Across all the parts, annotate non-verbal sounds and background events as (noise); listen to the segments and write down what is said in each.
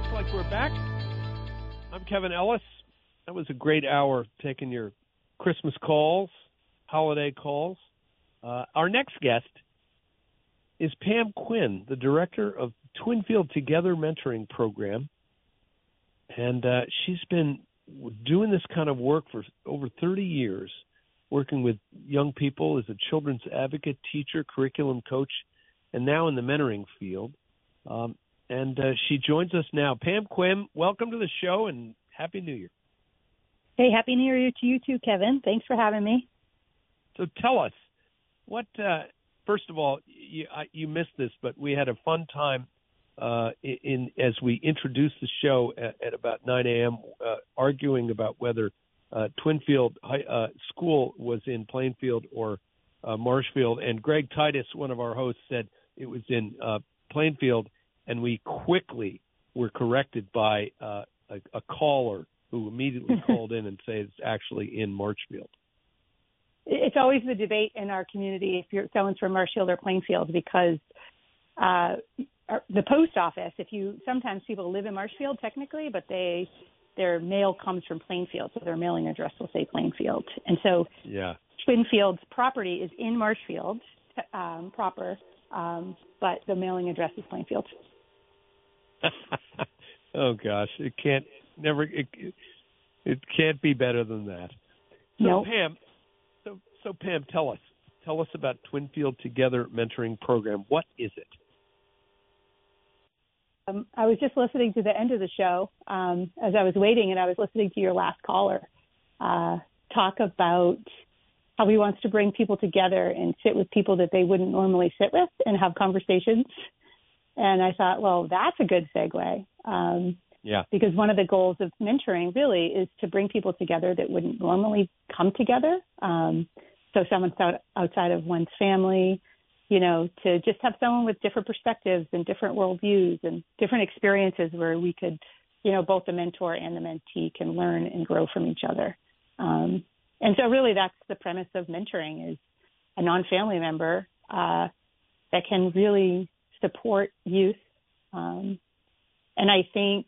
looks like we're back. I'm Kevin Ellis. That was a great hour taking your Christmas calls, holiday calls. Uh, our next guest is Pam Quinn, the director of Twinfield Together Mentoring Program. And uh, she's been doing this kind of work for over 30 years, working with young people as a children's advocate, teacher, curriculum coach, and now in the mentoring field. Um, and uh, she joins us now. Pam Quinn, welcome to the show and Happy New Year. Hey, Happy New Year to you too, Kevin. Thanks for having me. So tell us, what, uh, first of all, you, I, you missed this, but we had a fun time uh, in as we introduced the show at, at about 9 a.m., uh, arguing about whether uh, Twinfield High, uh, School was in Plainfield or uh, Marshfield. And Greg Titus, one of our hosts, said it was in uh, Plainfield and we quickly were corrected by uh, a, a caller who immediately (laughs) called in and said it's actually in Marshfield. It's always the debate in our community if you're someone's from Marshfield or Plainfield because uh, the post office. If you sometimes people live in Marshfield technically, but they their mail comes from Plainfield, so their mailing address will say Plainfield, and so yeah, Twinfield's property is in Marshfield um, proper, um, but the mailing address is Plainfield. (laughs) oh gosh, it can't never it, it can't be better than that. So nope. Pam, so so Pam, tell us tell us about Twinfield Together Mentoring Program. What is it? Um, I was just listening to the end of the show um, as I was waiting, and I was listening to your last caller uh, talk about how he wants to bring people together and sit with people that they wouldn't normally sit with and have conversations and I thought, well, that's a good segue. Um, yeah. Because one of the goals of mentoring really is to bring people together that wouldn't normally come together. Um, so someone outside of one's family, you know, to just have someone with different perspectives and different worldviews and different experiences where we could, you know, both the mentor and the mentee can learn and grow from each other. Um, and so really that's the premise of mentoring is a non-family member uh, that can really support youth. Um, and I think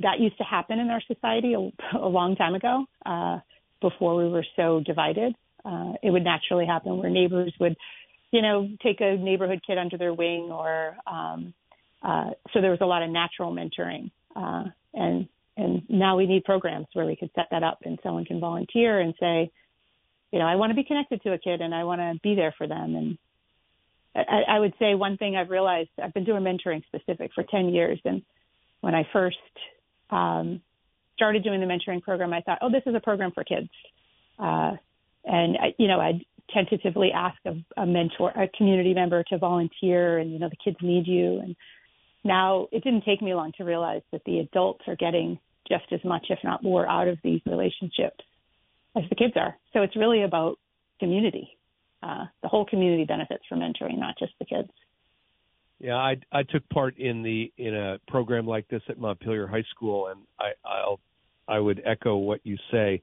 that used to happen in our society a, a long time ago, uh, before we were so divided. Uh, it would naturally happen where neighbors would, you know, take a neighborhood kid under their wing, or um, uh, so there was a lot of natural mentoring. Uh, and and now we need programs where we could set that up, and someone can volunteer and say, you know, I want to be connected to a kid, and I want to be there for them, and I, I would say one thing I've realized I've been doing mentoring specific for 10 years. And when I first um, started doing the mentoring program, I thought, oh, this is a program for kids. Uh, and, I, you know, I'd tentatively ask a, a mentor, a community member to volunteer, and, you know, the kids need you. And now it didn't take me long to realize that the adults are getting just as much, if not more, out of these relationships as the kids are. So it's really about community uh, the whole community benefits from mentoring, not just the kids. Yeah, I I took part in the in a program like this at Montpelier High School, and I I'll I would echo what you say.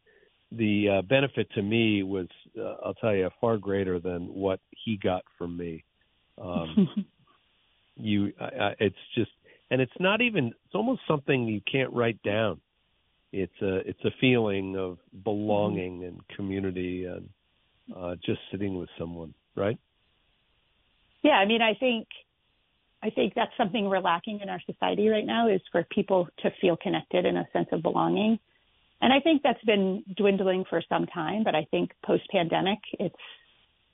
The uh, benefit to me was, uh, I'll tell you, far greater than what he got from me. Um, (laughs) you, I, it's just, and it's not even. It's almost something you can't write down. It's a it's a feeling of belonging and community and uh, just sitting with someone, right? Yeah, I mean, I think I think that's something we're lacking in our society right now is for people to feel connected in a sense of belonging. And I think that's been dwindling for some time, but I think post pandemic it's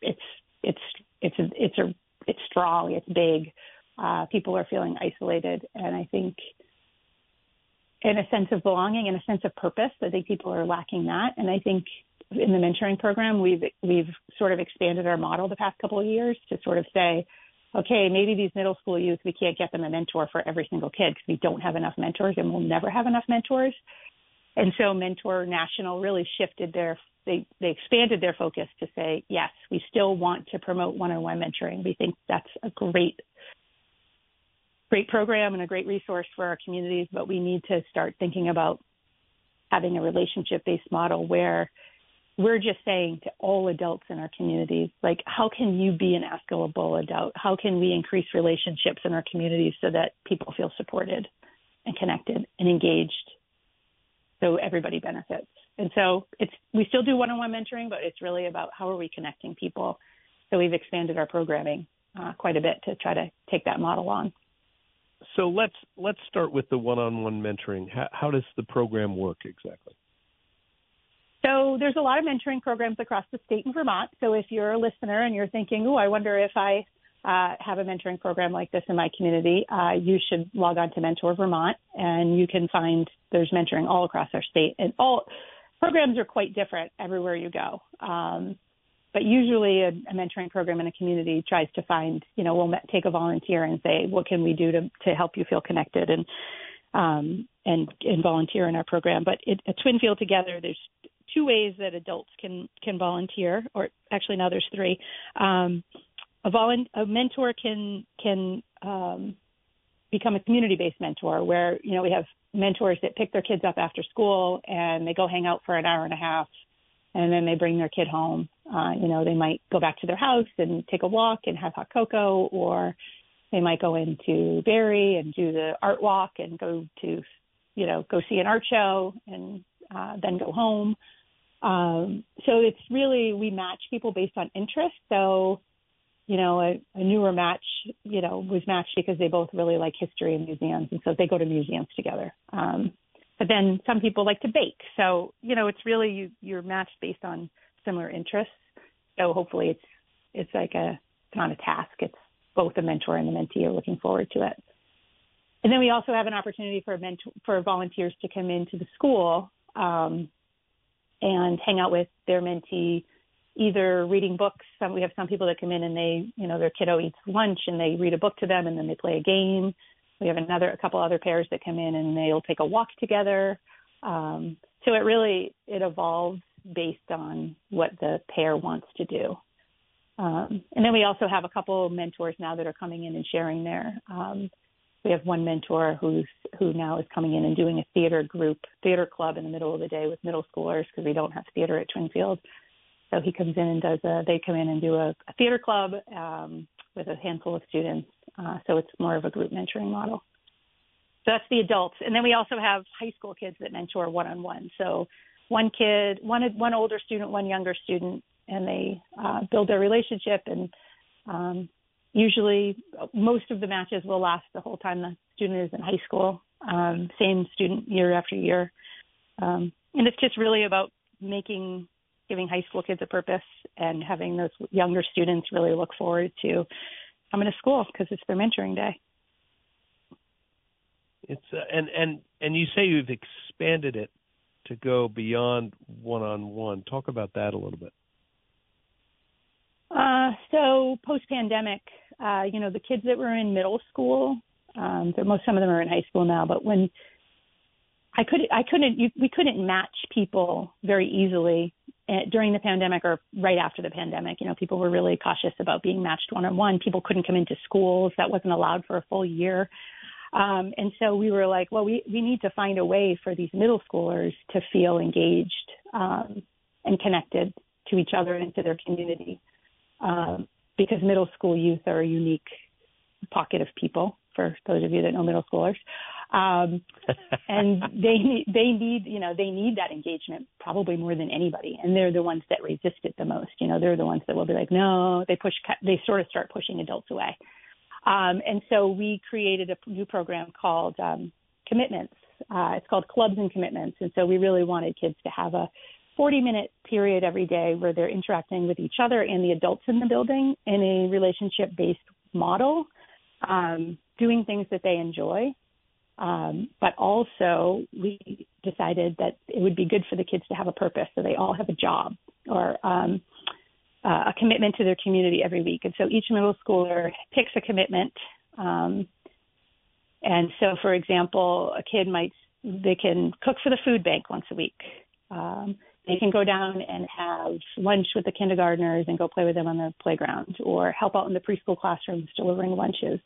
it's it's it's a, it's a it's strong, it's big. Uh, people are feeling isolated, and I think in a sense of belonging, in a sense of purpose, I think people are lacking that. And I think in the mentoring program, we've we've sort of expanded our model the past couple of years to sort of say, okay, maybe these middle school youth we can't get them a mentor for every single kid because we don't have enough mentors and we'll never have enough mentors. And so Mentor National really shifted their they they expanded their focus to say, yes, we still want to promote one-on-one mentoring. We think that's a great great program and a great resource for our communities, but we need to start thinking about having a relationship based model where we're just saying to all adults in our communities, like, how can you be an askable adult? How can we increase relationships in our communities so that people feel supported? and connected and engaged so everybody benefits. And so it's we still do one-on-one mentoring, but it's really about how are we connecting people. So we've expanded our programming uh, quite a bit to try to take that model on. So let's let's start with the one-on-one mentoring. How, how does the program work exactly? So there's a lot of mentoring programs across the state in Vermont. So if you're a listener and you're thinking, "Oh, I wonder if I uh, have a mentoring program like this in my community, uh, you should log on to Mentor Vermont, and you can find there's mentoring all across our state, and all programs are quite different everywhere you go. Um, but usually, a, a mentoring program in a community tries to find, you know, we'll take a volunteer and say, what can we do to to help you feel connected and um, and and volunteer in our program. But it, at Twinfield Together, there's two ways that adults can can volunteer, or actually now there's three. Um, a, volun- a mentor can can um, become a community-based mentor, where you know we have mentors that pick their kids up after school and they go hang out for an hour and a half, and then they bring their kid home. Uh, you know, they might go back to their house and take a walk and have hot cocoa, or they might go into Barre and do the art walk and go to, you know, go see an art show and uh, then go home. Um, so it's really we match people based on interest. So, you know, a, a newer match, you know, was matched because they both really like history and museums, and so they go to museums together. Um, but then some people like to bake, so you know, it's really you, you're matched based on similar interests. So hopefully, it's it's like a it's not a task. It's both the mentor and the mentee are looking forward to it. And then we also have an opportunity for mentor, for volunteers to come into the school um, and hang out with their mentee, either reading books. Some we have some people that come in and they, you know, their kiddo eats lunch and they read a book to them and then they play a game. We have another a couple other pairs that come in and they'll take a walk together. Um, so it really it evolves based on what the pair wants to do. Um, and then we also have a couple mentors now that are coming in and sharing their um, we have one mentor who's who now is coming in and doing a theater group, theater club in the middle of the day with middle schoolers because we don't have theater at Twinfield. So he comes in and does a. They come in and do a, a theater club um, with a handful of students. Uh, so it's more of a group mentoring model. So that's the adults, and then we also have high school kids that mentor one on one. So one kid, one one older student, one younger student, and they uh, build their relationship and um, usually most of the matches will last the whole time the student is in high school. Um, same student year after year, um, and it's just really about making giving high school kids a purpose and having those younger students really look forward to coming to school because it's their mentoring day. It's uh, and and and you say you've expanded it to go beyond one on one. Talk about that a little bit. Uh, so post pandemic, uh, you know, the kids that were in middle school, um, most some of them are in high school now, but when I could I couldn't you, we couldn't match people very easily uh, during the pandemic or right after the pandemic. You know, people were really cautious about being matched one on one. People couldn't come into schools; that wasn't allowed for a full year. Um, and so we were like, well, we we need to find a way for these middle schoolers to feel engaged um, and connected to each other and to their community um, because middle school youth are a unique pocket of people. For those of you that know middle schoolers, um, (laughs) and they need they need you know they need that engagement probably more than anybody, and they're the ones that resist it the most. You know, they're the ones that will be like, no, they push, they sort of start pushing adults away. Um, and so we created a new program called um, Commitments. Uh, it's called Clubs and Commitments, and so we really wanted kids to have a 40 minute period every day where they're interacting with each other and the adults in the building in a relationship based model, um, doing things that they enjoy. Um, but also, we decided that it would be good for the kids to have a purpose, so they all have a job or um, uh, a commitment to their community every week. And so each middle schooler picks a commitment. Um, and so, for example, a kid might they can cook for the food bank once a week. Um, they can go down and have lunch with the kindergartners and go play with them on the playground or help out in the preschool classrooms delivering lunches.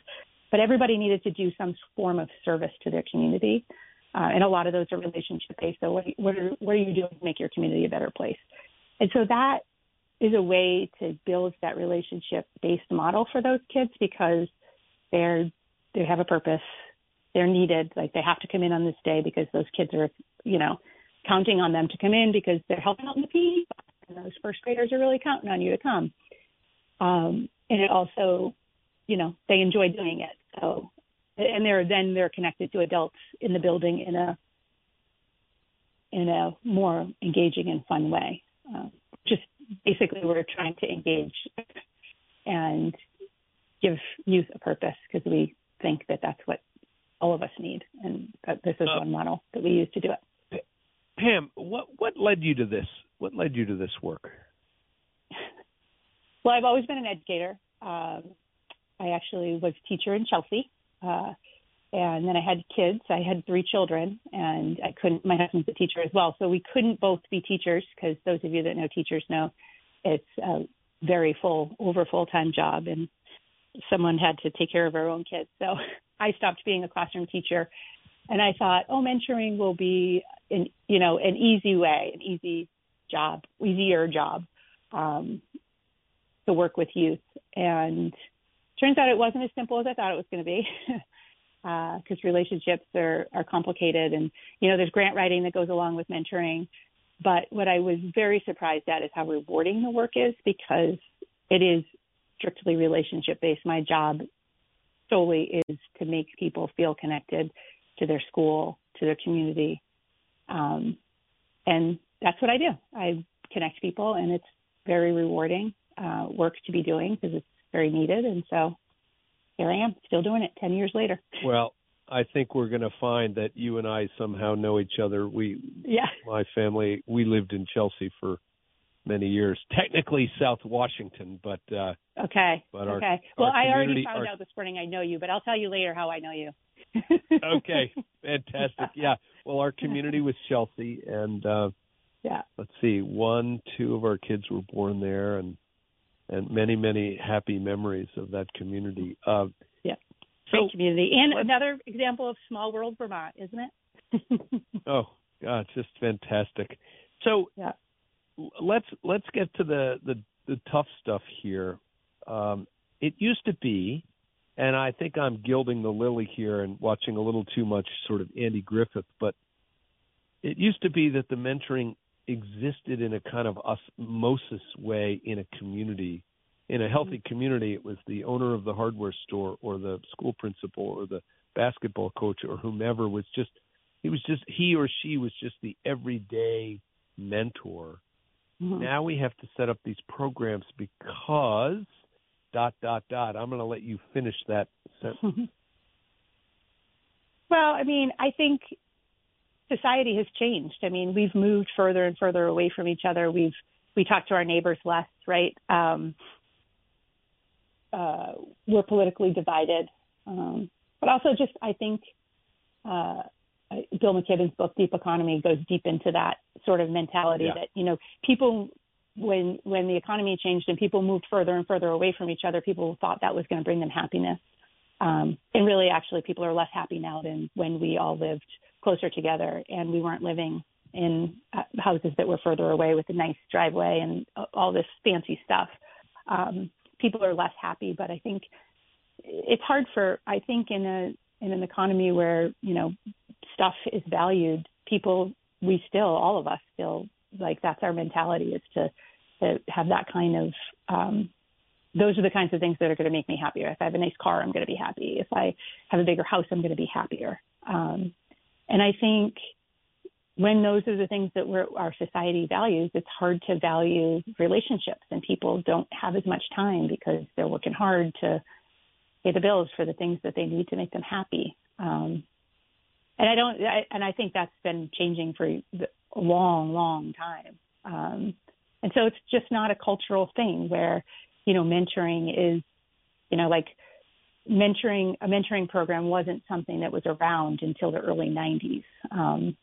But everybody needed to do some form of service to their community. Uh, and a lot of those are relationship based. So what, what, are, what are you doing to make your community a better place? And so that is a way to build that relationship based model for those kids because they're, they have a purpose. they're needed. Like they have to come in on this day because those kids are, you know, counting on them to come in because they're helping out in the PE and those first graders are really counting on you to come. Um, and it also, you know, they enjoy doing it. So, and they're then they're connected to adults in the building in a in a more engaging and fun way. Uh, just basically, we're trying to engage and give youth a purpose because we think that that's what all of us need, and this is uh, one model that we use to do it. Pam, what what led you to this? What led you to this work? Well, I've always been an educator. Um, I actually was a teacher in Chelsea, uh, and then I had kids. I had three children, and I couldn't. My husband's a teacher as well, so we couldn't both be teachers because those of you that know teachers know it's a very full, over full time job, and someone had to take care of our own kids. So (laughs) I stopped being a classroom teacher, and I thought, oh, mentoring will be an you know an easy way, an easy job, easier job um, to work with youth. And turns out it wasn't as simple as I thought it was going to be. because (laughs) uh, relationships are, are complicated and you know there's grant writing that goes along with mentoring but what i was very surprised at is how rewarding the work is because it is strictly relationship based my job solely is to make people feel connected to their school, to their community. Um, and that's what I do. I connect people, and it's very rewarding uh, work to be doing because it's very needed. And so here I am, still doing it 10 years later. (laughs) Well, I think we're going to find that you and I somehow know each other. We, yeah, my family, we lived in Chelsea for many years. Technically South Washington, but uh Okay. But okay. Well, our I already found our... out this morning I know you, but I'll tell you later how I know you. (laughs) okay. Fantastic. Yeah. Well, our community was Chelsea and uh yeah. Let's see. One, two of our kids were born there and and many, many happy memories of that community. Uh yeah. Great so, community. And another example of small world Vermont, isn't it? (laughs) oh, God, just fantastic. So yeah let's let's get to the the, the tough stuff here. Um, it used to be, and I think I'm gilding the lily here and watching a little too much sort of Andy Griffith, but it used to be that the mentoring existed in a kind of osmosis way in a community. In a healthy mm-hmm. community, it was the owner of the hardware store or the school principal or the basketball coach or whomever was just he was just he or she was just the everyday mentor Mm-hmm. Now we have to set up these programs because dot dot dot. I'm going to let you finish that sentence. (laughs) well, I mean, I think society has changed. I mean, we've moved further and further away from each other. We've we talk to our neighbors less, right? Um, uh, we're politically divided, um, but also just I think uh, Bill McKibben's book Deep Economy goes deep into that sort of mentality yeah. that you know people when when the economy changed and people moved further and further away from each other, people thought that was going to bring them happiness. Um, and really, actually, people are less happy now than when we all lived closer together and we weren't living in uh, houses that were further away with a nice driveway and all this fancy stuff. Um, people are less happy, but I think it's hard for I think in a in an economy where you know stuff is valued, people we still all of us feel like that's our mentality is to to have that kind of um those are the kinds of things that are going to make me happier. If I have a nice car, I'm going to be happy. If I have a bigger house, I'm going to be happier. Um, and I think when those are the things that we're, our society values, it's hard to value relationships, and people don't have as much time because they're working hard to pay the bills for the things that they need to make them happy. Um, and I don't, I, and I think that's been changing for a long, long time. Um, and so it's just not a cultural thing where, you know, mentoring is, you know, like mentoring, a mentoring program wasn't something that was around until the early 90s. Um,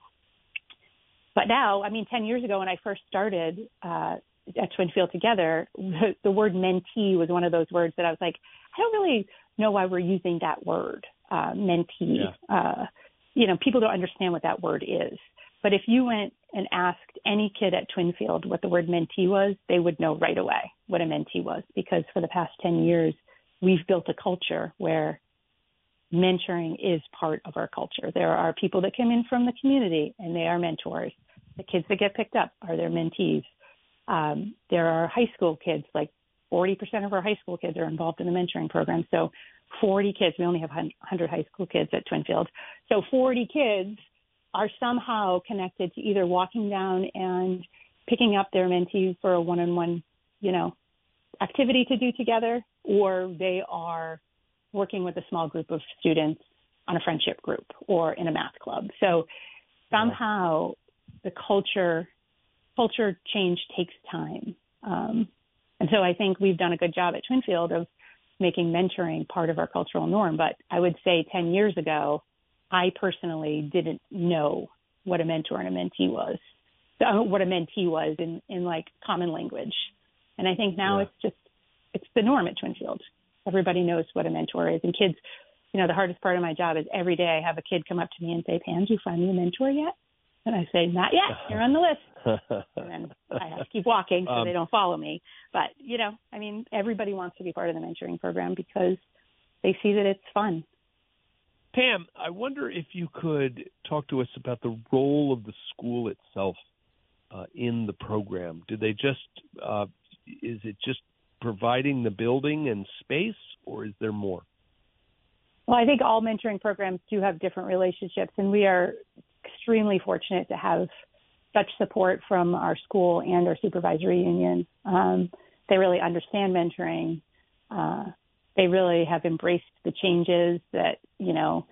but now, I mean, 10 years ago when I first started uh, at Twinfield Together, the, (laughs) the word mentee was one of those words that I was like, I don't really know why we're using that word, uh, mentee. Yeah. Uh, you know, people don't understand what that word is. But if you went and asked any kid at Twinfield what the word mentee was, they would know right away what a mentee was because for the past 10 years, we've built a culture where mentoring is part of our culture. There are people that come in from the community and they are mentors. The kids that get picked up are their mentees. Um, there are high school kids, like 40% of our high school kids are involved in the mentoring program. So 40 kids, we only have 100 high school kids at Twinfield. So 40 kids are somehow connected to either walking down and picking up their mentee for a one-on-one, you know, activity to do together, or they are working with a small group of students on a friendship group or in a math club. So somehow the culture culture change takes time. Um, and so I think we've done a good job at Twinfield of making mentoring part of our cultural norm. But I would say 10 years ago, I personally didn't know what a mentor and a mentee was, uh, what a mentee was in, in like common language. And I think now yeah. it's just, it's the norm at Twinfield. Everybody knows what a mentor is. And kids, you know, the hardest part of my job is every day I have a kid come up to me and say, Pam, did you find me a mentor yet? And I say, not yet. (laughs) You're on the list. (laughs) and I have to keep walking so um, they don't follow me. But, you know, I mean, everybody wants to be part of the mentoring program because they see that it's fun. Pam, I wonder if you could talk to us about the role of the school itself uh, in the program. Do they just, uh, is it just providing the building and space, or is there more? Well, I think all mentoring programs do have different relationships, and we are extremely fortunate to have such support from our school and our supervisory union. Um, they really understand mentoring. Uh, they really have embraced the changes that you know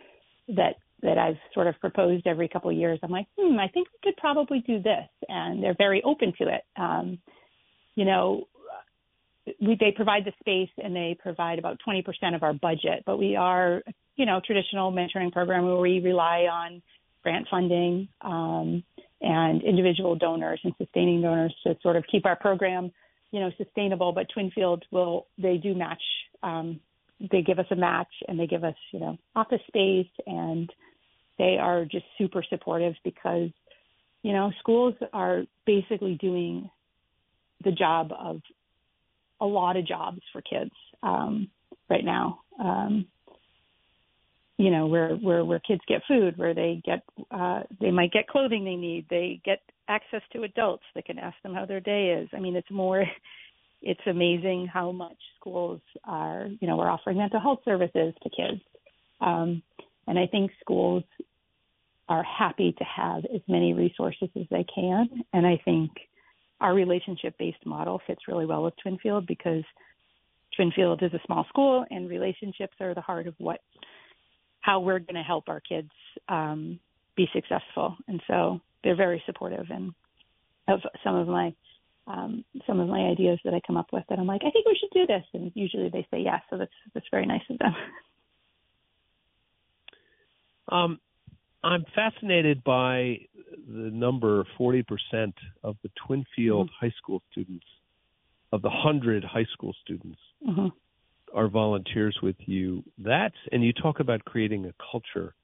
that that I've sort of proposed every couple of years. I'm like, hmm, I think we could probably do this, and they're very open to it. Um, you know, we, they provide the space and they provide about 20% of our budget, but we are, you know, traditional mentoring program where we rely on grant funding um, and individual donors and sustaining donors to sort of keep our program, you know, sustainable. But Twinfield will they do match. Um, they give us a match and they give us, you know, office space and they are just super supportive because, you know, schools are basically doing the job of a lot of jobs for kids um, right now. Um, you know where where where kids get food where they get uh they might get clothing they need they get access to adults that can ask them how their day is i mean it's more it's amazing how much schools are you know we're offering mental health services to kids um and i think schools are happy to have as many resources as they can and i think our relationship based model fits really well with twinfield because twinfield is a small school and relationships are the heart of what how we're going to help our kids um, be successful. And so they're very supportive and of some of my um, some of my ideas that I come up with that I'm like, I think we should do this, and usually they say yes. So that's that's very nice of them. (laughs) Um, I'm fascinated by the number 40% of the Twinfield mm-hmm. high school students, of the 100 high school students mm-hmm are volunteers with you. That's and you talk about creating a culture.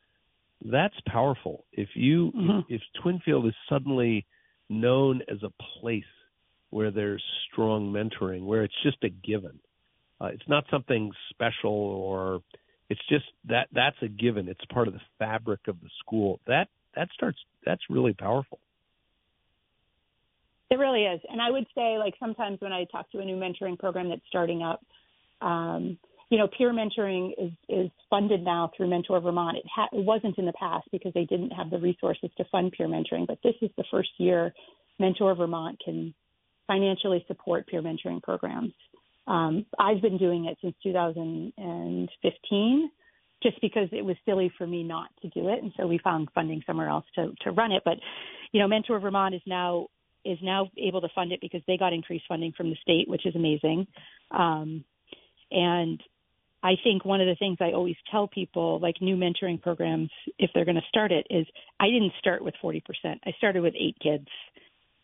That's powerful. If you mm-hmm. if, if Twinfield is suddenly known as a place where there's strong mentoring, where it's just a given. Uh, it's not something special or it's just that that's a given. It's part of the fabric of the school. That that starts that's really powerful. It really is. And I would say like sometimes when I talk to a new mentoring program that's starting up, um, you know, peer mentoring is, is funded now through Mentor Vermont. It, ha- it wasn't in the past because they didn't have the resources to fund peer mentoring, but this is the first year Mentor Vermont can financially support peer mentoring programs. Um, I've been doing it since 2015 just because it was silly for me not to do it. And so we found funding somewhere else to, to run it. But, you know, Mentor Vermont is now is now able to fund it because they got increased funding from the state, which is amazing. Um, and I think one of the things I always tell people, like new mentoring programs, if they're going to start it, is I didn't start with 40%. I started with eight kids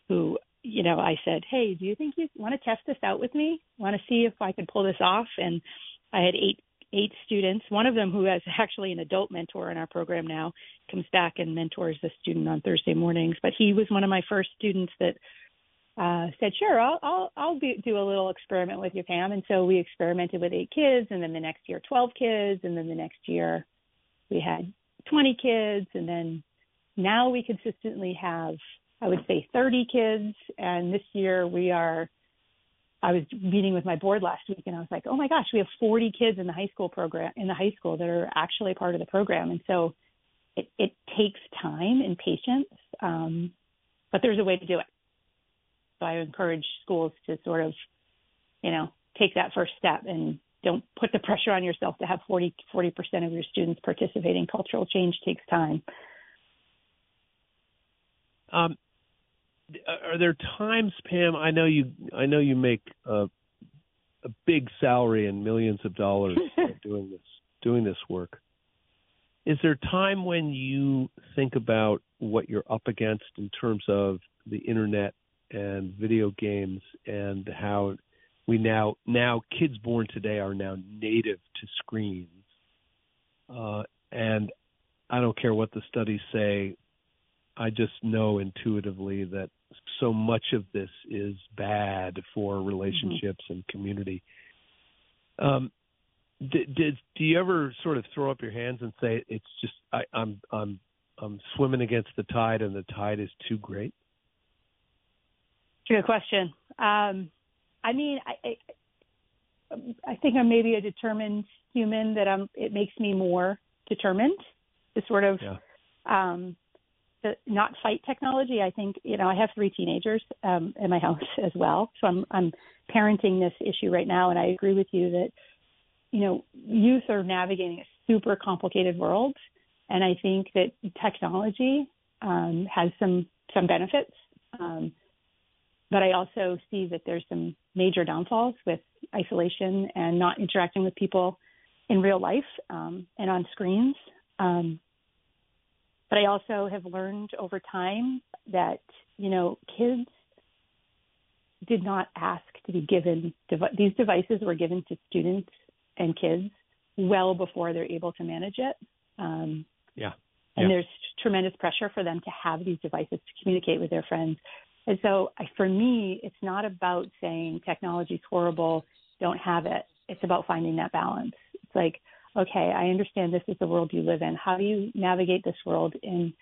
who, you know, I said, hey, do you think you want to test this out with me? Want to see if I could pull this off? And I had eight eight students. One of them, who has (laughs) actually an adult mentor in our program now, comes back and mentors the student on Thursday mornings. But he was one of my first students that uh, said, "Sure, I'll I'll, I'll be, do a little experiment with you, Pam." And so we experimented with eight kids, and then the next year twelve kids, and then the next year we had 20 kids, and then now we consistently have, I would say, 30 kids. And this year we are, I was meeting with my board last week, and I was like, oh my gosh, we have 40 kids in the high school program, in the high school that are actually part of the program. And so it, it takes time and patience, um, but there's a way to do it. So I encourage schools to sort of, you know, take that first step and don't put the pressure on yourself to have 40 40% of your students participating. Cultural change takes time. Um, are there times, Pam? I know you. I know you make a, a big salary and millions of dollars (laughs) doing this doing this work. Is there time when you think about what you're up against in terms of the internet and video games and how we now now kids born today are now native to screens, uh, and I don't care what the studies say. I just know intuitively that so much of this is bad for relationships mm-hmm. and community. Um, did, did do you ever sort of throw up your hands and say it's just I, I'm I'm I'm swimming against the tide and the tide is too great? Good question. Um, I mean, I, I, I think I'm maybe a determined human that I'm. It makes me more determined to sort of yeah. um, to not fight technology. I think you know I have three teenagers um, in my (laughs) house as well, so I'm I'm parenting this issue right now, and I agree with you that you know youth are navigating a super complicated world, and I think that technology um, has some some benefits. Um, but I also see that there's some major downfalls with isolation and not interacting with people in real life um, and on screens. Um, but I also have learned over time that, you know, kids did not ask to be given, dev- these devices were given to students and kids well before they're able to manage it. Um, yeah. And there's tremendous pressure for them to have these devices to communicate with their friends. And so for me, it's not about saying technology is horrible, don't have it. It's about finding that balance. It's like, okay, I understand this is the world you live in. How do you navigate this world and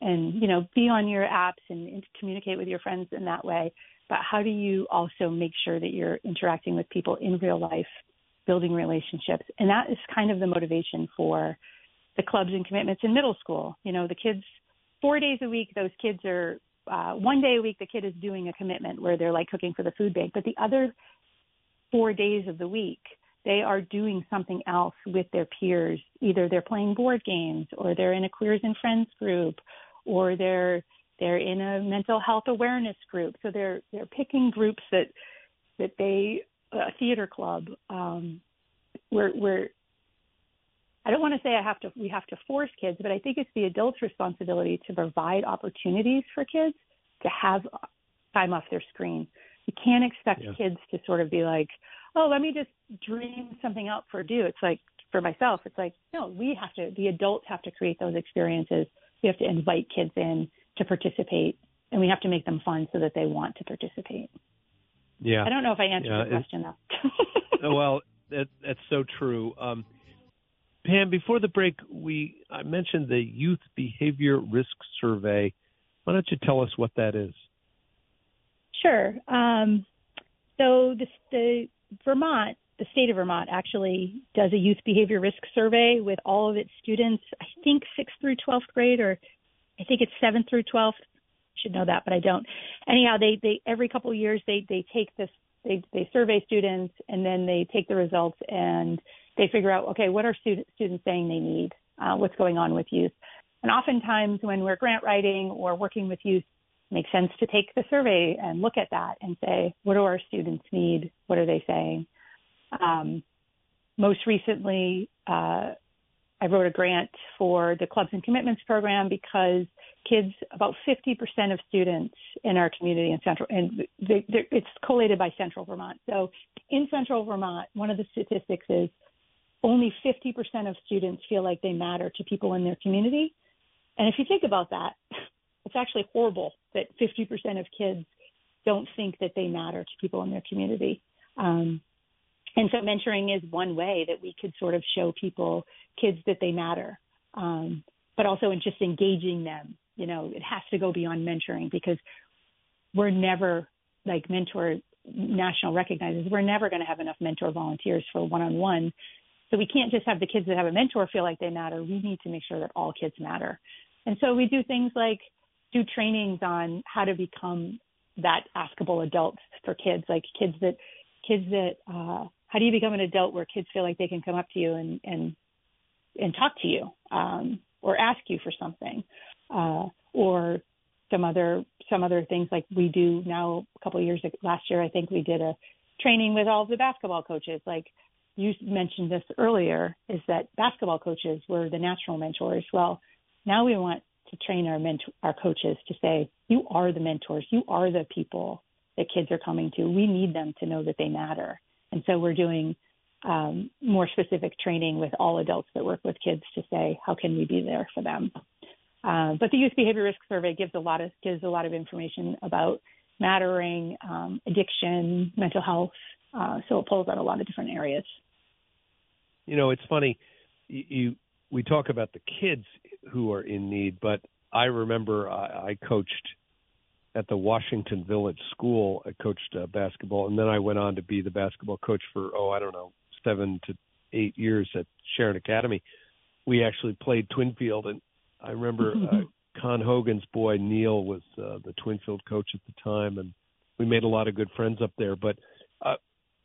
and you know be on your apps and, and communicate with your friends in that way? But how do you also make sure that you're interacting with people in real life, building relationships? And that is kind of the motivation for the clubs and commitments in middle school. You know, the kids four days a week, those kids are uh, one day a week the kid is doing a commitment where they're like cooking for the food bank, but the other four days of the week they are doing something else with their peers. Either they're playing board games, or they're in a queers and friends group, or they're they're in a mental health awareness group. So they're they're picking groups that that they a theater club um, where where I don't want to say I have to we have to force kids, but I think it's the adult's responsibility to provide opportunities for kids to have time off their screen. You can't expect yeah. kids to sort of be like, "Oh, let me just dream something out for do." It's like for myself, it's like, no, we have to the adults have to create those experiences. We have to invite kids in to participate and we have to make them fun so that they want to participate. Yeah. I don't know if I answered yeah, the question though. (laughs) well, that, that's so true. Um, Pam, before the break, we I mentioned the Youth Behavior Risk Survey. Why don't you tell us what that is? Sure. Um, so the, the Vermont, the state of Vermont, actually does a youth behavior risk survey with all of its students. I think sixth through twelfth grade, or I think it's seventh through twelfth. Should know that, but I don't. Anyhow, they they every couple of years they they take this they they survey students and then they take the results and they figure out, okay, what are student, students saying they need? Uh, what's going on with youth? And oftentimes when we're grant writing or working with youth, makes sense to take the survey and look at that and say, what do our students need? What are they saying? Um, most recently, uh, I wrote a grant for the Clubs and Commitments program because kids, about 50% of students in our community in Central, and they, it's collated by Central Vermont. So in Central Vermont, one of the statistics is only 50% of students feel like they matter to people in their community. And if you think about that, it's actually horrible that 50% of kids don't think that they matter to people in their community. Um, and so mentoring is one way that we could sort of show people, kids, that they matter. um, but also in just engaging them. You know, it has to go beyond mentoring because we're never like mentor national recognizes we're never going to have enough mentor volunteers for one on one. So we can't just have the kids that have a mentor feel like they matter. We need to make sure that all kids matter. And so we do things like do trainings on how to become that askable adult for kids, like kids that kids that uh how do you become an adult where kids feel like they can come up to you and and and talk to you um or ask you for something uh or some other some other things like we do now a couple of years ago, last year I think we did a training with all of the basketball coaches. Like you mentioned this earlier is that basketball coaches were the natural mentors. Well now we want to train our mentor our coaches to say you are the mentors you are the people that kids are coming to we need them to know that they matter and so we're doing um, more specific training with all adults that work with kids to say how can we be there for them uh, but the Youth Behavior Risk Survey gives a lot of gives a lot of information about mattering, um, addiction, mental health. Uh, so it pulls out a lot of different areas. You know, it's funny. You, you we talk about the kids who are in need, but I remember I, I coached at the Washington Village School. I coached uh, basketball, and then I went on to be the basketball coach for oh, I don't know, seven to eight years at Sharon Academy. We actually played Twinfield, and I remember (laughs) uh, Con Hogan's boy Neil was uh, the Twinfield coach at the time, and we made a lot of good friends up there. But uh,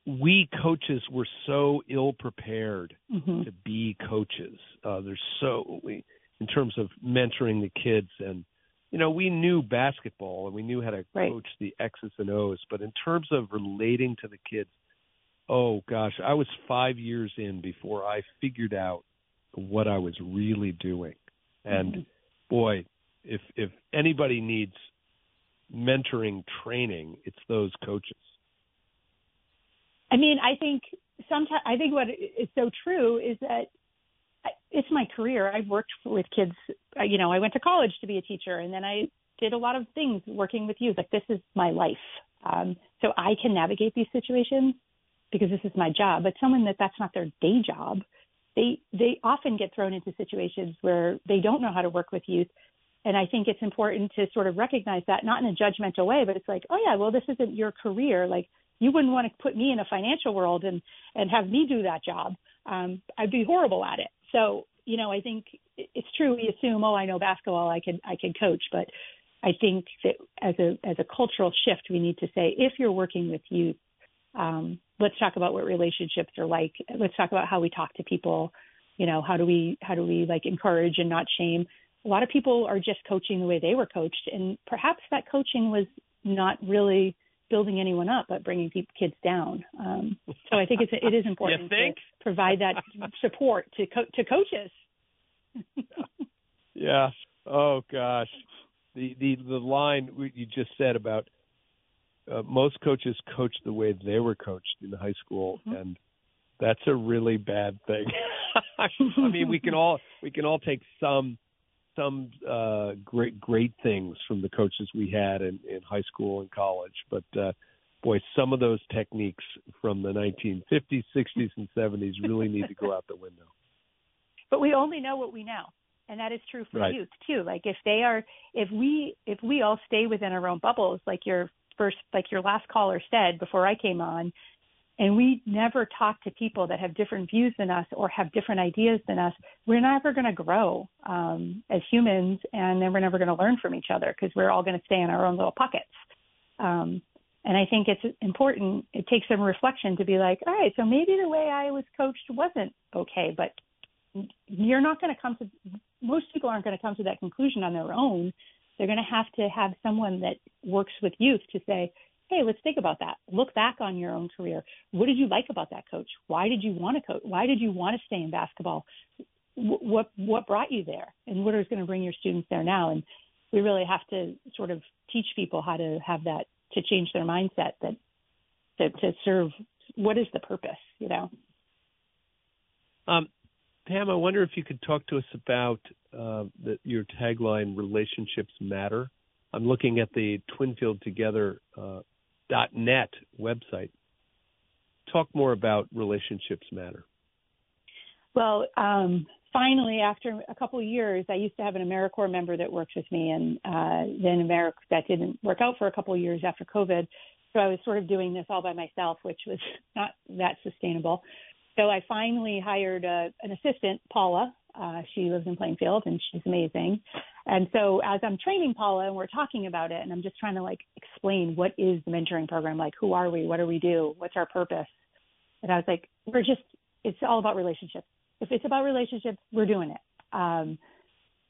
we coaches were so ill prepared mm-hmm. to be coaches. Uh, there's so we, in terms of mentoring the kids, and you know we knew basketball and we knew how to right. coach the X's and O's, but in terms of relating to the kids, oh gosh, I was five years in before I figured out what I was really doing. And mm-hmm. boy, if if anybody needs mentoring training, it's those coaches. I mean, I think sometimes I think what is so true is that it's my career. I've worked with kids. You know, I went to college to be a teacher, and then I did a lot of things working with youth. Like this is my life, um, so I can navigate these situations because this is my job. But someone that that's not their day job, they they often get thrown into situations where they don't know how to work with youth and I think it's important to sort of recognize that not in a judgmental way but it's like oh yeah well this isn't your career like you wouldn't want to put me in a financial world and and have me do that job um I'd be horrible at it so you know I think it's true we assume oh I know basketball I can I can coach but I think that as a as a cultural shift we need to say if you're working with youth um, let's talk about what relationships are like. Let's talk about how we talk to people. You know, how do we how do we like encourage and not shame? A lot of people are just coaching the way they were coached, and perhaps that coaching was not really building anyone up, but bringing people, kids down. Um, so I think it's it is (laughs) important to provide that (laughs) support to co- to coaches. (laughs) yeah. Oh gosh, the the the line you just said about uh, most coaches coach the way they were coached in high school, mm-hmm. and that's a really bad thing. I mean, we can all we can all take some some uh, great great things from the coaches we had in, in high school and college, but uh, boy, some of those techniques from the 1950s, 60s, and 70s really need to go out the window. (laughs) But we only know what we know and that is true for right. youth too like if they are if we if we all stay within our own bubbles like your first, like your last caller said before I came on, and we never talk to people that have different views than us or have different ideas than us, we're never going to grow um, as humans, and then we're never going to learn from each other because we're all going to stay in our own little pockets. Um, and I think it's important. It takes some reflection to be like, all right, so maybe the way I was coached wasn't okay, but you're not going to come to. Most people aren't going to come to that conclusion on their own. They're going to have to have someone that works with youth to say, hey, let's think about that. Look back on your own career. What did you like about that coach? Why did you want to coach? Why did you want to stay in basketball? What what brought you there, and what is going to bring your students there now? And we really have to sort of teach people how to have that to change their mindset that to, to serve. What is the purpose? You know. Um, Pam, I wonder if you could talk to us about uh, the, your tagline, "Relationships Matter." I'm looking at the TwinfieldTogether uh, .net website. Talk more about relationships matter. Well, um, finally, after a couple of years, I used to have an AmeriCorps member that worked with me, and uh, then Americ that didn't work out for a couple of years after COVID. So I was sort of doing this all by myself, which was not that sustainable. So I finally hired a, an assistant, Paula. Uh, she lives in Plainfield and she's amazing. And so as I'm training Paula and we're talking about it and I'm just trying to like explain what is the mentoring program, like who are we, what do we do, what's our purpose? And I was like, we're just, it's all about relationships. If it's about relationships, we're doing it. Um,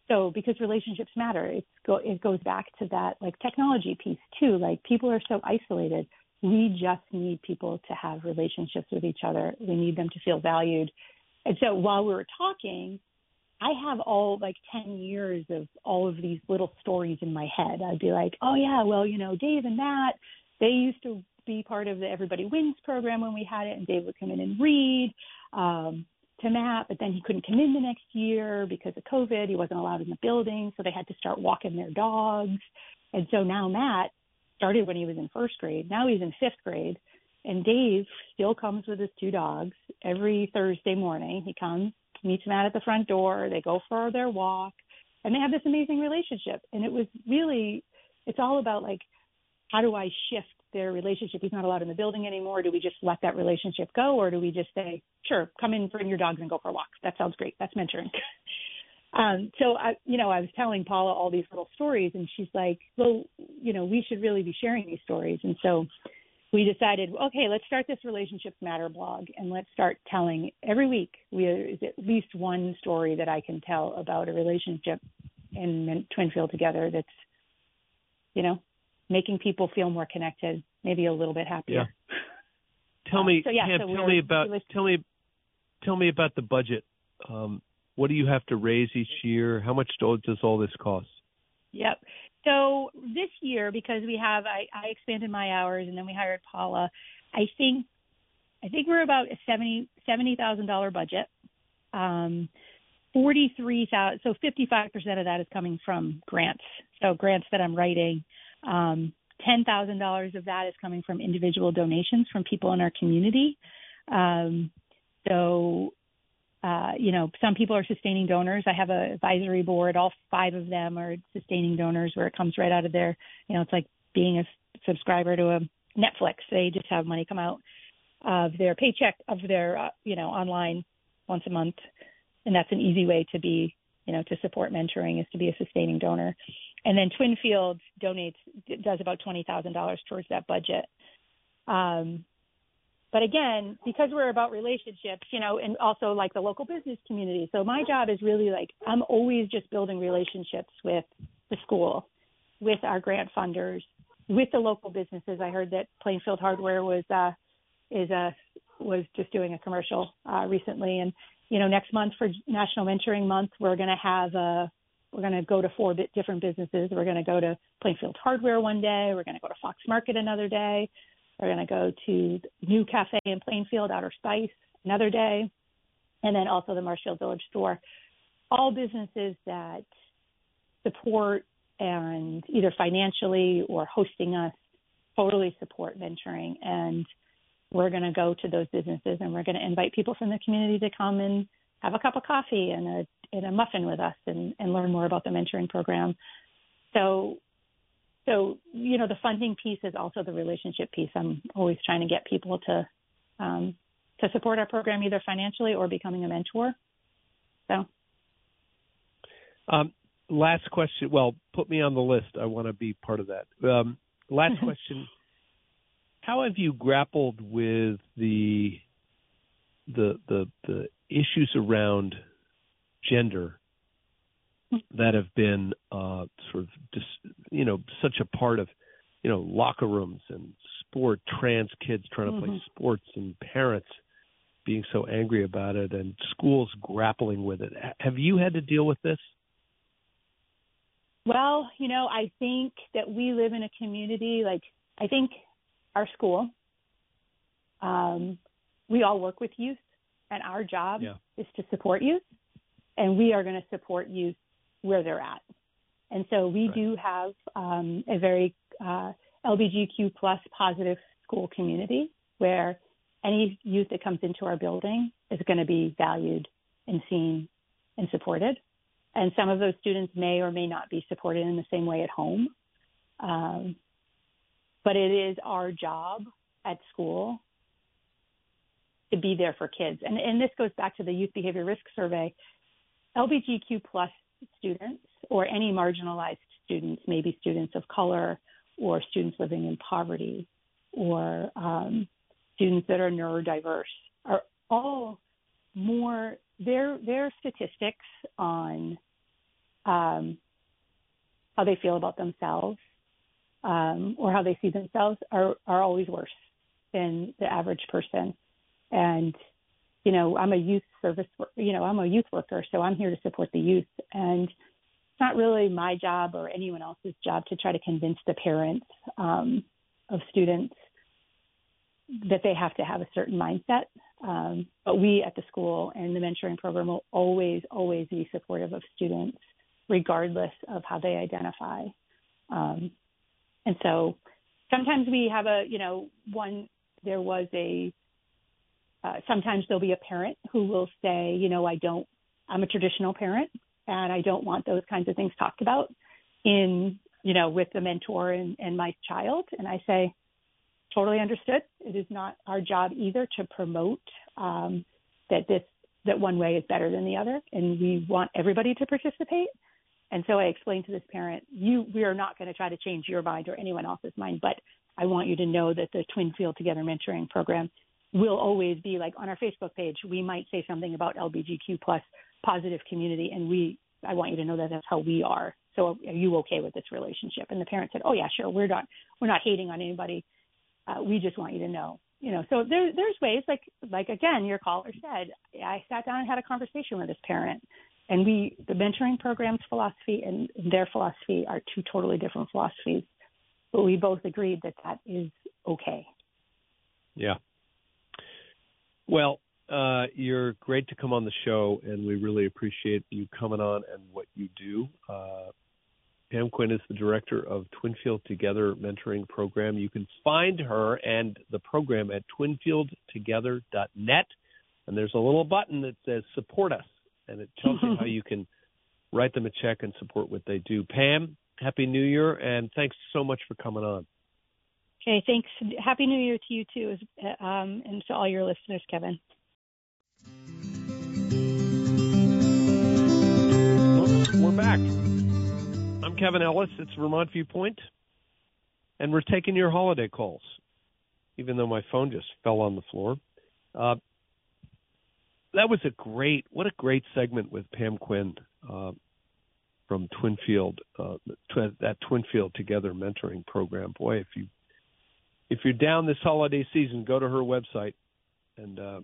so because relationships matter, it's go, it goes back to that like technology piece too. Like people are so isolated we just need people to have relationships with each other. We need them to feel valued. And so while we were talking, I have all like 10 years of all of these little stories in my head. I'd be like, oh, yeah, well, you know, Dave and Matt, they used to be part of the Everybody Wins program when we had it, and Dave would come in and read um, to Matt, but then he couldn't come in the next year because of COVID. He wasn't allowed in the building, so they had to start walking their dogs. And so now Matt started when he was in first grade. Now he's in fifth grade. And Dave still comes with his two dogs every Thursday morning. He comes, meets Matt at the front door. They go for their walk, and they have this amazing relationship. And it was really, it's all about like, how do I shift their relationship? He's not allowed in the building anymore. Do we just let that relationship go, or do we just say, sure, come in, bring your dogs, and go for a walk? That sounds great. That's mentoring. (laughs) Um, so I, you know, I was telling Paula all these little stories, and she's like, "Well, you know, we should really be sharing these stories." And so we decided, okay, let's start this relationships matter blog, and let's start telling every week. We is at least one story that I can tell about a relationship in Twinfield together that's, you know, making people feel more connected, maybe a little bit happier. Yeah. Tell me, so yeah, Pam, so tell me about tell me tell me about the budget. Um, what do you have to raise each year? How much does all this cost? Yep. So this year, because we have, I, I expanded my hours and then we hired Paula. I think, I think we're about a seventy seventy thousand dollar budget. Um, forty three thousand, so fifty five percent of that is coming from grants. So grants that I'm writing. Um, ten thousand dollars of that is coming from individual donations from people in our community. Um, so uh, you know, some people are sustaining donors. I have an advisory board. All five of them are sustaining donors where it comes right out of their, you know, it's like being a subscriber to a Netflix. They just have money come out of their paycheck of their, uh, you know, online once a month. And that's an easy way to be, you know, to support mentoring is to be a sustaining donor. And then Twinfield donates, does about $20,000 towards that budget. Um, but again, because we're about relationships, you know, and also like the local business community. So my job is really like I'm always just building relationships with the school, with our grant funders, with the local businesses. I heard that Plainfield Hardware was uh is a uh, was just doing a commercial uh recently and you know next month for National Mentoring Month we're going to have a we're going to go to four different businesses. We're going to go to Plainfield Hardware one day. We're going to go to Fox Market another day. We're going to go to New Cafe in Plainfield, Outer Spice, another day, and then also the Marshfield Village store. All businesses that support and either financially or hosting us totally support mentoring. And we're going to go to those businesses and we're going to invite people from the community to come and have a cup of coffee and a and a muffin with us and, and learn more about the mentoring program. So so you know the funding piece is also the relationship piece. I'm always trying to get people to um, to support our program either financially or becoming a mentor. So. Um, last question. Well, put me on the list. I want to be part of that. Um, last question. How have you grappled with the the the the issues around gender that have been uh, sort of dis, you know such a part of you know locker rooms and sport, trans kids trying to mm-hmm. play sports, and parents being so angry about it, and schools grappling with it. Have you had to deal with this? Well, you know, I think that we live in a community like I think our school. Um, we all work with youth, and our job yeah. is to support youth, and we are going to support youth where they're at. And so we right. do have um, a very uh, LGBTQ plus positive school community where any youth that comes into our building is going to be valued and seen and supported. And some of those students may or may not be supported in the same way at home. Um, but it is our job at school to be there for kids. And, and this goes back to the Youth Behavior Risk Survey. LGBTQ plus students or any marginalized students, maybe students of color or students living in poverty or um, students that are neurodiverse, are all more their their statistics on um, how they feel about themselves um, or how they see themselves are are always worse than the average person. And you know, I'm a youth service, you know, I'm a youth worker, so I'm here to support the youth. And it's not really my job or anyone else's job to try to convince the parents um, of students that they have to have a certain mindset. Um, but we at the school and the mentoring program will always, always be supportive of students, regardless of how they identify. Um, and so sometimes we have a, you know, one, there was a, uh, sometimes there'll be a parent who will say, you know, I don't, I'm a traditional parent and I don't want those kinds of things talked about in, you know, with the mentor and, and my child. And I say, totally understood. It is not our job either to promote um, that this that one way is better than the other, and we want everybody to participate. And so I explained to this parent, you we are not going to try to change your mind or anyone else's mind, but I want you to know that the Twinfield Together mentoring program will always be like on our Facebook page. We might say something about LGBTQ plus positive community, and we I want you to know that that's how we are. So are you okay with this relationship? And the parent said, Oh yeah, sure. We're not we're not hating on anybody uh, we just want you to know you know so there there's ways like like again your caller said i sat down and had a conversation with this parent and we the mentoring program's philosophy and their philosophy are two totally different philosophies but we both agreed that that is okay yeah well uh, you're great to come on the show, and we really appreciate you coming on and what you do. Uh, Pam Quinn is the director of Twinfield Together Mentoring Program. You can find her and the program at twinfieldtogether.net. And there's a little button that says support us, and it tells you (laughs) how you can write them a check and support what they do. Pam, Happy New Year, and thanks so much for coming on. Okay, thanks. Happy New Year to you too, um, and to all your listeners, Kevin. We're back. I'm Kevin Ellis. It's Vermont Viewpoint, and we're taking your holiday calls, even though my phone just fell on the floor. Uh, that was a great, what a great segment with Pam Quinn uh, from Twinfield, uh, that Twinfield Together mentoring program. Boy, if you if you're down this holiday season, go to her website and uh,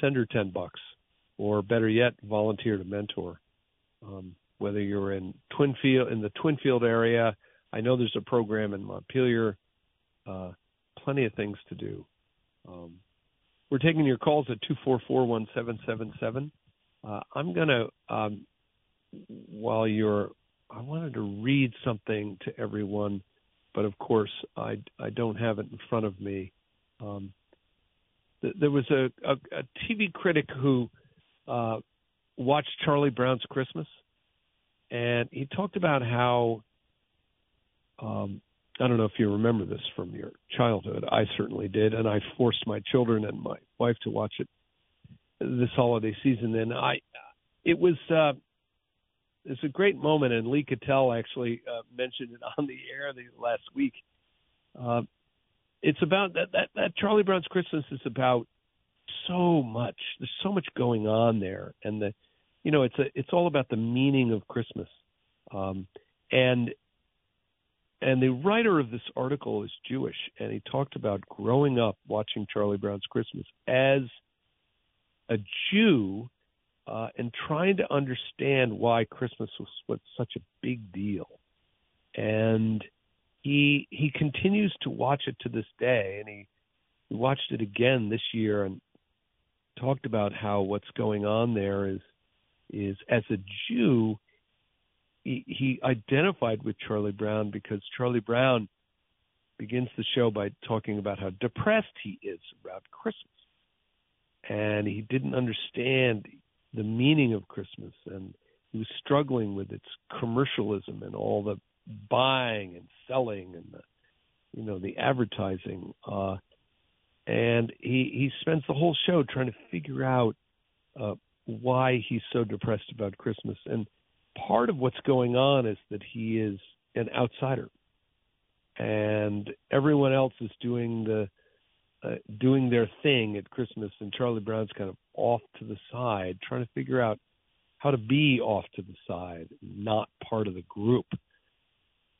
send her ten bucks, or better yet, volunteer to mentor. Um, whether you're in Twinfield in the Twinfield area. I know there's a program in Montpelier. Uh, plenty of things to do. Um, we're taking your calls at two four four one seven seven seven. Uh, I'm gonna um, while you're. I wanted to read something to everyone, but of course I I don't have it in front of me. Um, th- there was a, a, a TV critic who uh, watched Charlie Brown's Christmas and he talked about how um, I don't know if you remember this from your childhood. I certainly did, and I forced my children and my wife to watch it this holiday season. And I, it was uh, it's a great moment, and Lee Cattell actually uh, mentioned it (laughs) on the air the last week. Uh, it's about that, that that Charlie Brown's Christmas is about so much. There's so much going on there, and the you know, it's a it's all about the meaning of Christmas, um, and and the writer of this article is Jewish, and he talked about growing up watching Charlie Brown's Christmas as a Jew uh, and trying to understand why Christmas was, was such a big deal. And he he continues to watch it to this day, and he, he watched it again this year and talked about how what's going on there is is as a Jew, he, he identified with Charlie Brown because Charlie Brown begins the show by talking about how depressed he is about Christmas. And he didn't understand the meaning of Christmas, and he was struggling with its commercialism and all the buying and selling and the you know the advertising. Uh, and he he spends the whole show trying to figure out uh, why he's so depressed about Christmas. And part of what's going on is that he is an outsider, and everyone else is doing the uh, doing their thing at Christmas, and Charlie Brown's kind of off to the side, trying to figure out how to be off to the side, not part of the group.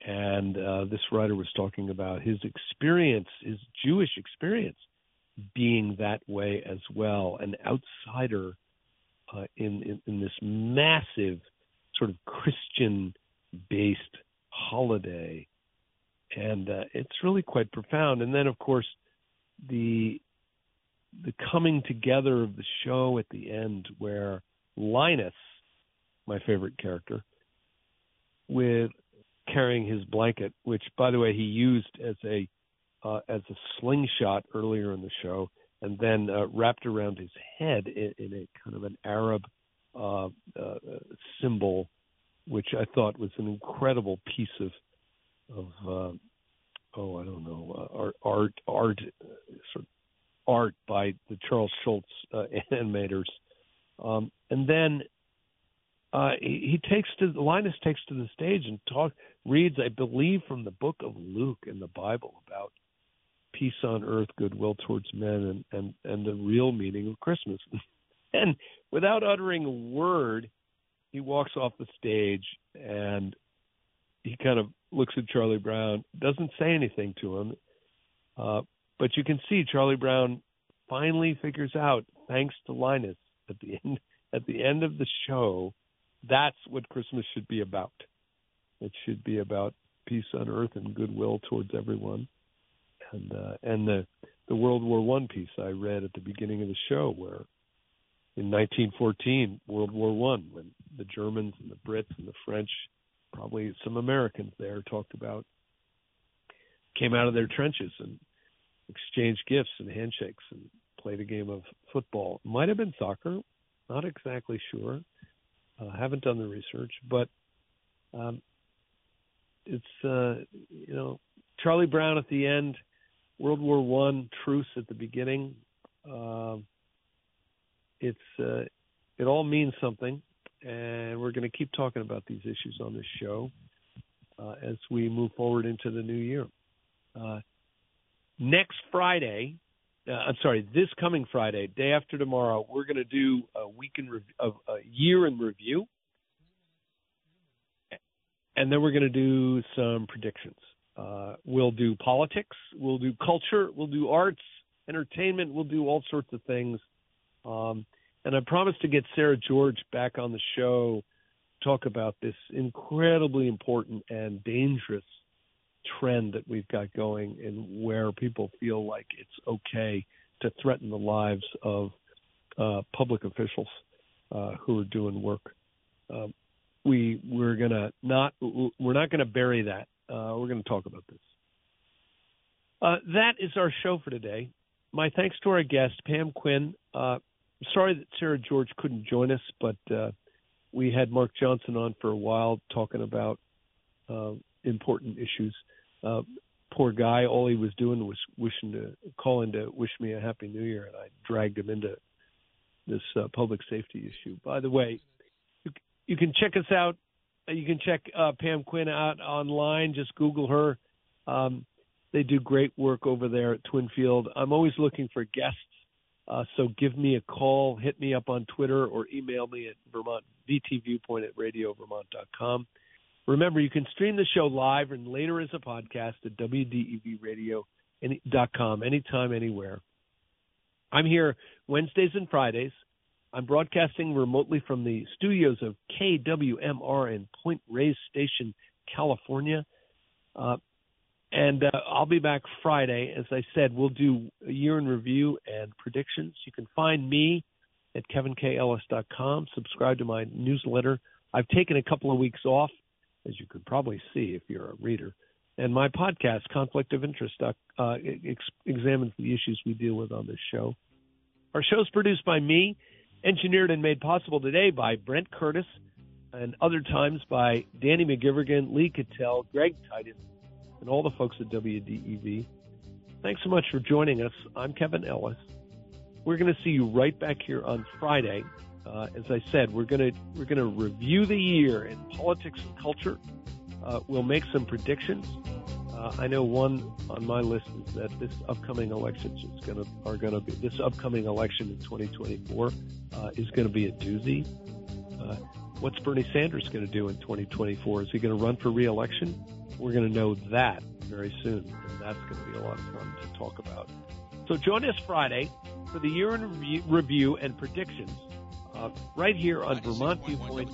And uh, this writer was talking about his experience, his Jewish experience, being that way as well, an outsider uh, in, in, in this massive sort of Christian-based holiday, and uh, it's really quite profound. And then, of course, the the coming together of the show at the end, where Linus, my favorite character, with carrying his blanket, which, by the way, he used as a uh, as a slingshot earlier in the show, and then uh, wrapped around his head in, in a kind of an Arab uh, uh, symbol, which I thought was an incredible piece of of uh, oh I don't know uh, art art art sort of art by the Charles Schulz uh, (laughs) animators, um, and then uh, he, he takes to Linus takes to the stage and talk reads I believe from the book of Luke in the Bible about peace on earth, goodwill towards men, and and and the real meaning of Christmas. (laughs) and without uttering a word, he walks off the stage and he kind of looks at Charlie Brown, doesn't say anything to him, uh, but you can see Charlie Brown finally figures out, thanks to Linus at the end at the end of the show, that's what Christmas should be about. It should be about peace on earth and goodwill towards everyone and uh, and the the World War One piece I read at the beginning of the show, where in 1914, World War One, when the Germans and the Brits and the French, probably some Americans there, talked about came out of their trenches and exchanged gifts and handshakes and played a game of football. Might have been soccer, not exactly sure. Uh, haven't done the research, but um, it's uh, you know Charlie Brown at the end World War One truce at the beginning. Uh, it's uh, it all means something, and we're going to keep talking about these issues on this show uh, as we move forward into the new year. Uh, next Friday, uh, I'm sorry, this coming Friday, day after tomorrow, we're going to do a week in rev- of a year in review, and then we're going to do some predictions. Uh, we'll do politics, we'll do culture, we'll do arts, entertainment, we'll do all sorts of things. Um, and I promised to get Sarah George back on the show, to talk about this incredibly important and dangerous trend that we've got going, and where people feel like it's okay to threaten the lives of uh, public officials uh, who are doing work. Um, we we're gonna not we're not gonna bury that uh, we're to talk about this. Uh, that is our show for today. My thanks to our guest, Pam Quinn. Uh, sorry that Sarah George couldn't join us, but uh, we had Mark Johnson on for a while talking about important issues. Uh, poor guy, all he was doing was wishing to call in to wish me a happy new year, and I dragged him into this public safety issue. By the way, you, you can check us out you can check uh, Pam Quinn out online. Just Google her. Um, they do great work over there at Twinfield. I'm always looking for guests, uh, so give me a call, hit me up on Twitter, or email me at Vermont VT Viewpoint at RadioVermont.com. Remember, you can stream the show live and later as a podcast at WDEVRadio.com anytime, anywhere. I'm here Wednesdays and Fridays I'm broadcasting remotely from the studios of KWMR in Point Reyes Station, California. Uh, and uh, I'll be back Friday. As I said, we'll do a year in review and predictions. You can find me at kevinkellis.com. Subscribe to my newsletter. I've taken a couple of weeks off, as you could probably see if you're a reader. And my podcast, Conflict of Interest, uh, ex- examines the issues we deal with on this show. Our show is produced by me engineered and made possible today by Brent Curtis and other times by Danny McGivern, Lee Cattell, Greg Titus, and all the folks at WDEV. Thanks so much for joining us. I'm Kevin Ellis. We're going to see you right back here on Friday. Uh, as I said, we're going to we're going to review the year in politics and culture. Uh, we'll make some predictions. Uh, I know one on my list is that this upcoming election is going to are going to be this upcoming election in 2024 uh, is going to be a doozy. Uh, what's Bernie Sanders going to do in 2024? Is he going to run for reelection? We're going to know that very soon, and that's going to be a lot of fun to talk about. So join us Friday for the year in review, and predictions Uh, right here on Vermont Viewpoint